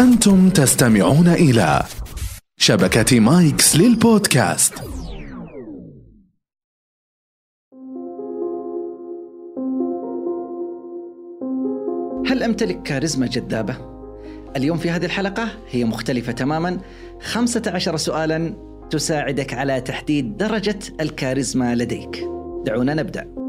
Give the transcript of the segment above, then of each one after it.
أنتم تستمعون إلى شبكة مايكس للبودكاست. هل أمتلك كاريزما جذابة؟ اليوم في هذه الحلقة هي مختلفة تماما. 15 سؤالا تساعدك على تحديد درجة الكاريزما لديك. دعونا نبدأ.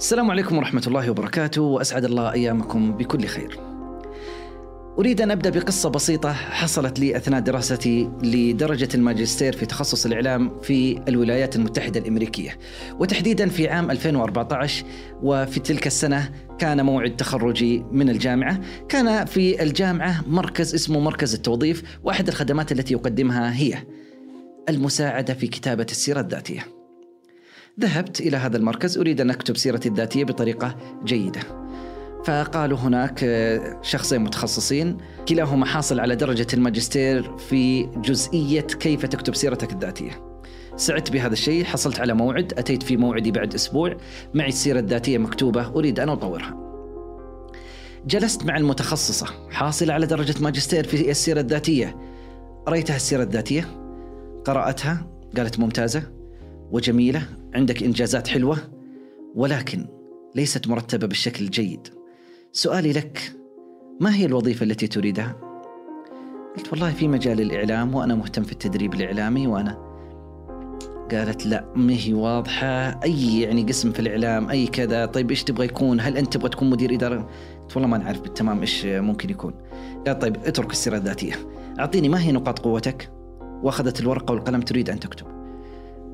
السلام عليكم ورحمة الله وبركاته وأسعد الله أيامكم بكل خير. أريد أن أبدأ بقصة بسيطة حصلت لي أثناء دراستي لدرجة الماجستير في تخصص الإعلام في الولايات المتحدة الأمريكية. وتحديدا في عام 2014 وفي تلك السنة كان موعد تخرجي من الجامعة. كان في الجامعة مركز اسمه مركز التوظيف وأحد الخدمات التي يقدمها هي المساعدة في كتابة السيرة الذاتية. ذهبت إلى هذا المركز أريد أن أكتب سيرتي الذاتية بطريقة جيدة. فقالوا هناك شخصين متخصصين كلاهما حاصل على درجة الماجستير في جزئية كيف تكتب سيرتك الذاتية. سعدت بهذا الشيء حصلت على موعد أتيت في موعدي بعد أسبوع. معي السيرة الذاتية مكتوبة أريد أن أطورها. جلست مع المتخصصة حاصلة على درجة ماجستير في السيرة الذاتية. رأيتها السيرة الذاتية؟ قرأتها قالت ممتازة وجميلة. عندك إنجازات حلوة ولكن ليست مرتبة بالشكل الجيد. سؤالي لك ما هي الوظيفة التي تريدها؟ قلت والله في مجال الإعلام وأنا مهتم في التدريب الإعلامي وأنا قالت لا ما هي واضحة؟ أي يعني قسم في الإعلام؟ أي كذا؟ طيب إيش تبغى يكون؟ هل أنت تبغى تكون مدير إدارة؟ قلت والله ما نعرف بالتمام إيش ممكن يكون. قال طيب اترك السيرة الذاتية. أعطيني ما هي نقاط قوتك؟ وأخذت الورقة والقلم تريد أن تكتب.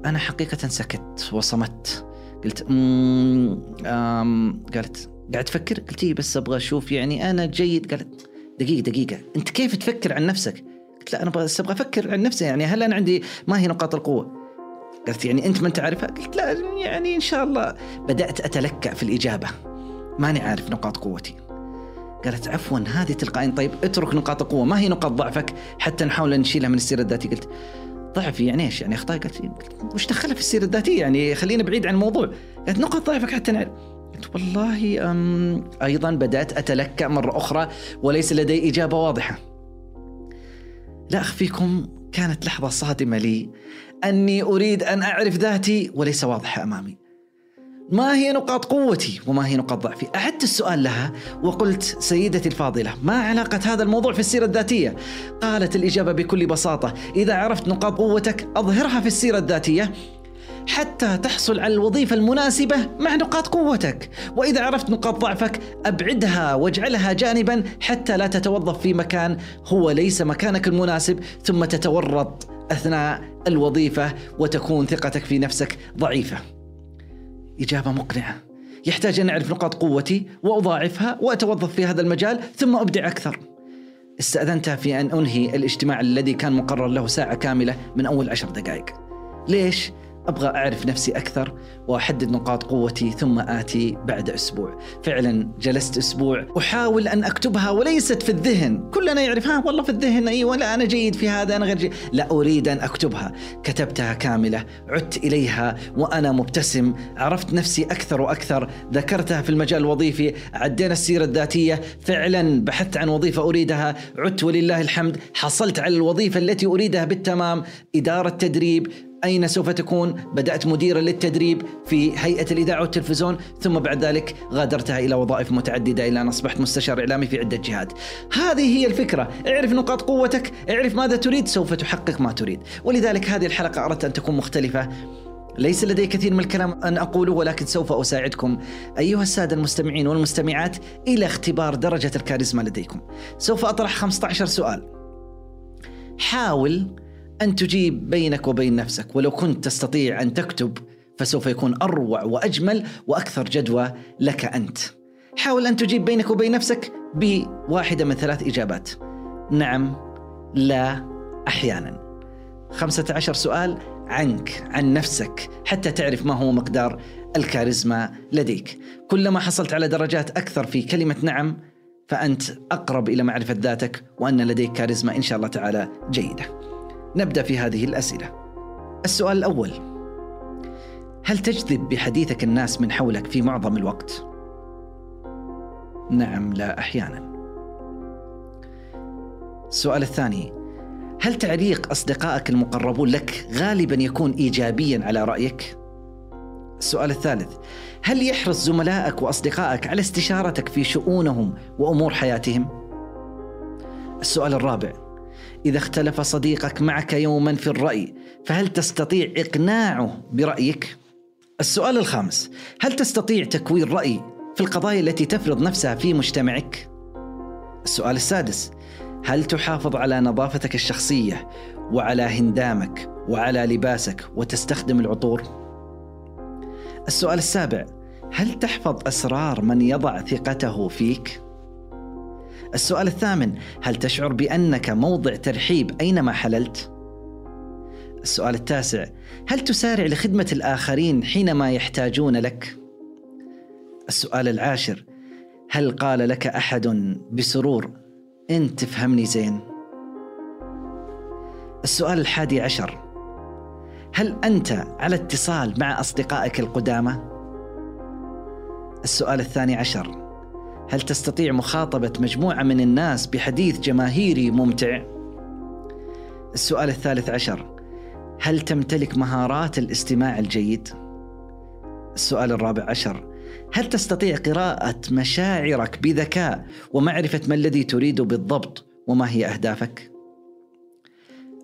أنا حقيقة سكت وصمت. قلت أمم قالت قاعد تفكر؟ قلت إيه بس أبغى أشوف يعني أنا جيد. قالت دقيقة دقيقة أنت كيف تفكر عن نفسك؟ قلت لا أنا بس أبغى أفكر عن نفسي يعني هل أنا عندي ما هي نقاط القوة؟ قالت يعني أنت ما أنت عارفها؟ قلت لا يعني إن شاء الله. بدأت أتلكأ في الإجابة. ماني عارف نقاط قوتي. قالت عفوا هذه تلقائيا. طيب اترك نقاط القوة ما هي نقاط ضعفك؟ حتى نحاول نشيلها من السيرة الذاتية. قلت ضعفي يعني إيش؟ يعني أخطاء قالت وش دخلها في السيرة الذاتية؟ يعني خلينا بعيد عن الموضوع. قالت نقاط ضعفك حتى نعرف. قلت والله أم أيضا بدأت أتلكأ مرة أخرى وليس لدي إجابة واضحة. لا أخفيكم كانت لحظة صادمة لي. أني أريد أن أعرف ذاتي وليس واضحة أمامي. ما هي نقاط قوتي وما هي نقاط ضعفي؟ أعدت السؤال لها وقلت سيدتي الفاضلة ما علاقة هذا الموضوع في السيرة الذاتية؟ قالت الإجابة بكل بساطة إذا عرفت نقاط قوتك أظهرها في السيرة الذاتية حتى تحصل على الوظيفة المناسبة مع نقاط قوتك. وإذا عرفت نقاط ضعفك أبعدها واجعلها جانبا حتى لا تتوظف في مكان هو ليس مكانك المناسب ثم تتورط أثناء الوظيفة وتكون ثقتك في نفسك ضعيفة. إجابة مقنعة. يحتاج أن أعرف نقاط قوتي وأضاعفها وأتوظف في هذا المجال ثم أبدع أكثر. استأذنتها في أن أنهي الاجتماع الذي كان مقرر له ساعة كاملة من أول عشر دقائق. ليش؟ أبغى أعرف نفسي أكثر وأحدد نقاط قوتي ثم آتي بعد أسبوع. فعلا جلست أسبوع أحاول أن أكتبها وليست في الذهن. كلنا يعرف ها والله في الذهن أيوه لا أنا جيد في هذا أنا غير جيد. لا أريد أن أكتبها. كتبتها كاملة عدت إليها وأنا مبتسم. عرفت نفسي أكثر وأكثر. ذكرتها في المجال الوظيفي. عدينا السيرة الذاتية. فعلا بحثت عن وظيفة أريدها. عدت ولله الحمد. حصلت على الوظيفة التي أريدها بالتمام. إدارة تدريب. أين سوف تكون؟ بدأت مديرا للتدريب في هيئة الإذاعة والتلفزيون ثم بعد ذلك غادرتها إلى وظائف متعددة إلى أن أصبحت مستشار إعلامي في عدة جهات. هذه هي الفكرة. اعرف نقاط قوتك اعرف ماذا تريد سوف تحقق ما تريد. ولذلك هذه الحلقة أردت أن تكون مختلفة. ليس لدي كثير من الكلام أن أقوله ولكن سوف أساعدكم. أيها السادة المستمعين والمستمعات إلى اختبار درجة الكاريزما لديكم. سوف أطرح 15 سؤال. حاول أن تجيب بينك وبين نفسك ولو كنت تستطيع أن تكتب فسوف يكون أروع وأجمل وأكثر جدوى لك أنت. حاول أن تجيب بينك وبين نفسك بواحدة من ثلاث إجابات. نعم لا أحيانا. خمسة عشر سؤال عنك عن نفسك حتى تعرف ما هو مقدار الكاريزما لديك. كلما حصلت على درجات أكثر في كلمة نعم فأنت أقرب إلى معرفة ذاتك وأن لديك كاريزما إن شاء الله تعالى جيدة. نبدأ في هذه الأسئلة. السؤال الأول: هل تجذب بحديثك الناس من حولك في معظم الوقت؟ نعم لا أحيانا السؤال الثاني هل تعليق أصدقائك المقربون لك غالبا يكون إيجابيا على رأيك؟ السؤال الثالث هل يحرص زملائك وأصدقائك على استشارتك في شؤونهم وأمور حياتهم؟ السؤال الرابع إذا اختلف صديقك معك يوما في الرأي فهل تستطيع إقناعه برأيك؟ السؤال الخامس هل تستطيع تكوين رأي في القضايا التي تفرض نفسها في مجتمعك؟ السؤال السادس هل تحافظ على نظافتك الشخصية وعلى هندامك وعلى لباسك وتستخدم العطور؟ السؤال السابع هل تحفظ أسرار من يضع ثقته فيك؟ السؤال الثامن هل تشعر بأنك موضع ترحيب أينما حللت؟ السؤال التاسع هل تسارع لخدمة الآخرين حينما يحتاجون لك؟ السؤال العاشر هل قال لك أحد بسرور أنت تفهمني زين؟ السؤال الحادي عشر هل أنت على اتصال مع أصدقائك القدامى؟ السؤال الثاني عشر هل تستطيع مخاطبة مجموعة من الناس بحديث جماهيري ممتع؟ السؤال الثالث عشر هل تمتلك مهارات الاستماع الجيد؟ السؤال الرابع عشر هل تستطيع قراءة مشاعرك بذكاء ومعرفة ما الذي تريد بالضبط وما هي أهدافك؟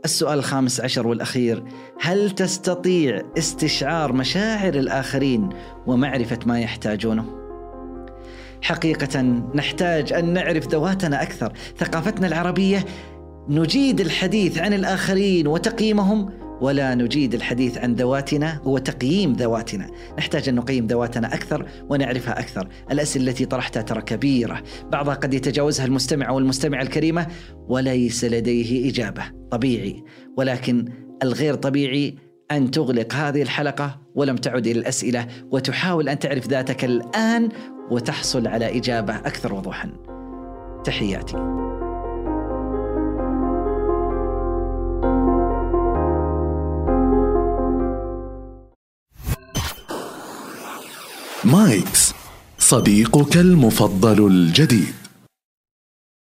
السؤال الخامس عشر والأخير هل تستطيع استشعار مشاعر الآخرين ومعرفة ما يحتاجونه؟ حقيقة نحتاج أن نعرف ذواتنا أكثر. ثقافتنا العربية نجيد الحديث عن الآخرين وتقييمهم ولا نجيد الحديث عن ذواتنا وتقييم ذواتنا. نحتاج أن نقيم ذواتنا أكثر ونعرفها أكثر. الأسئلة التي طرحتها ترى كبيرة. بعضها قد يتجاوزها المستمع أو المستمعة الكريمة وليس لديه إجابة. طبيعي. ولكن الغير طبيعي أن تغلق هذه الحلقة ولم تعد إلى الأسئلة وتحاول أن تعرف ذاتك الآن وتحصل على إجابة أكثر وضوحا. تحياتي. مايكس صديقك المفضل الجديد.